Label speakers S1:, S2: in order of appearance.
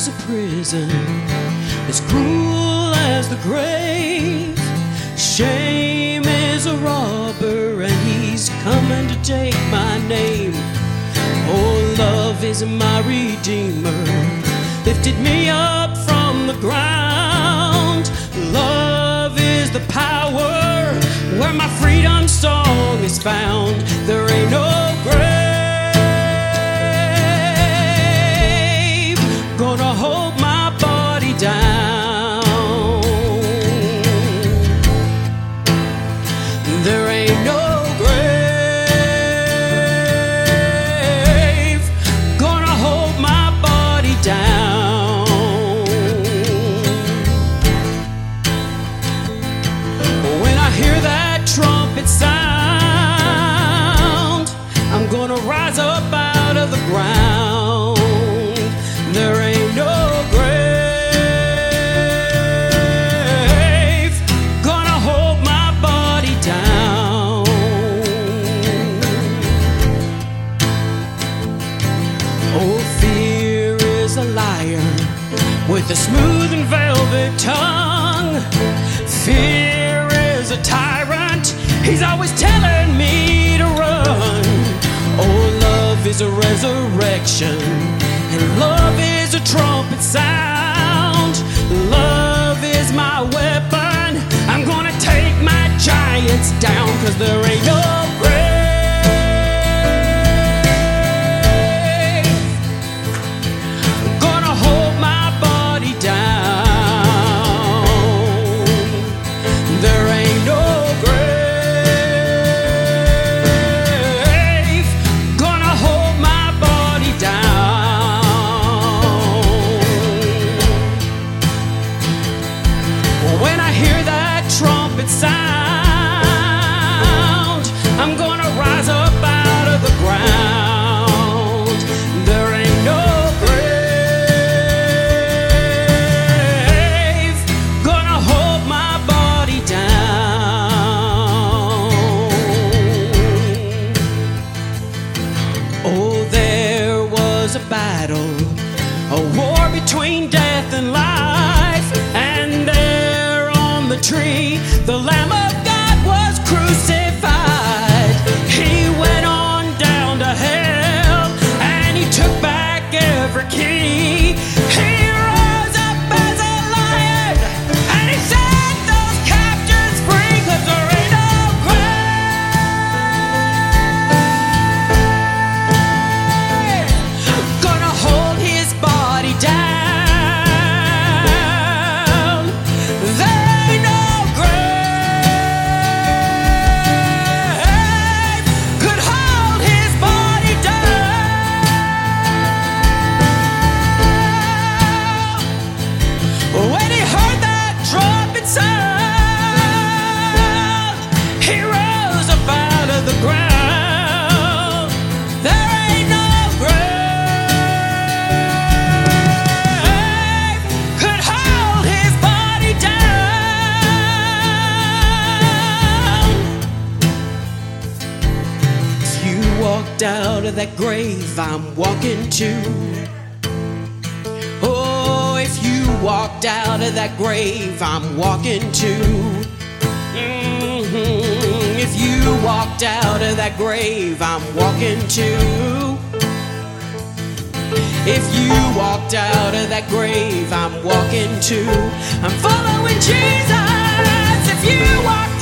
S1: is a prison as cruel as the grave. Shame is a robber, and he's coming to take my name. Oh, love is my redeemer, lifted me up from the ground. Love is the power where my freedom song is found. There ain't no trumpet sound, I'm gonna rise up out of the ground. There ain't no grave gonna hold my body down. Oh, fear is a liar with a smooth and velvet tongue. Fear he's always telling me to run. Oh, love is a resurrection, and love is a trumpet sound. Love is my weapon, I'm gonna take my giants down, cause there ain't no hear that trumpet sound, I'm gonna rise up out of the ground. There ain't no grave gonna hold my body down. Oh, there was a battle, a war between death and life, tree, the Lamb of God was crucified. He walked out of that grave, I'm walking too. Oh, if you walked out of that grave, I'm walking too. Mhm. If you walked out of that grave, I'm walking too. If you walked out of that grave, I'm walking too. I'm following Jesus. If you walked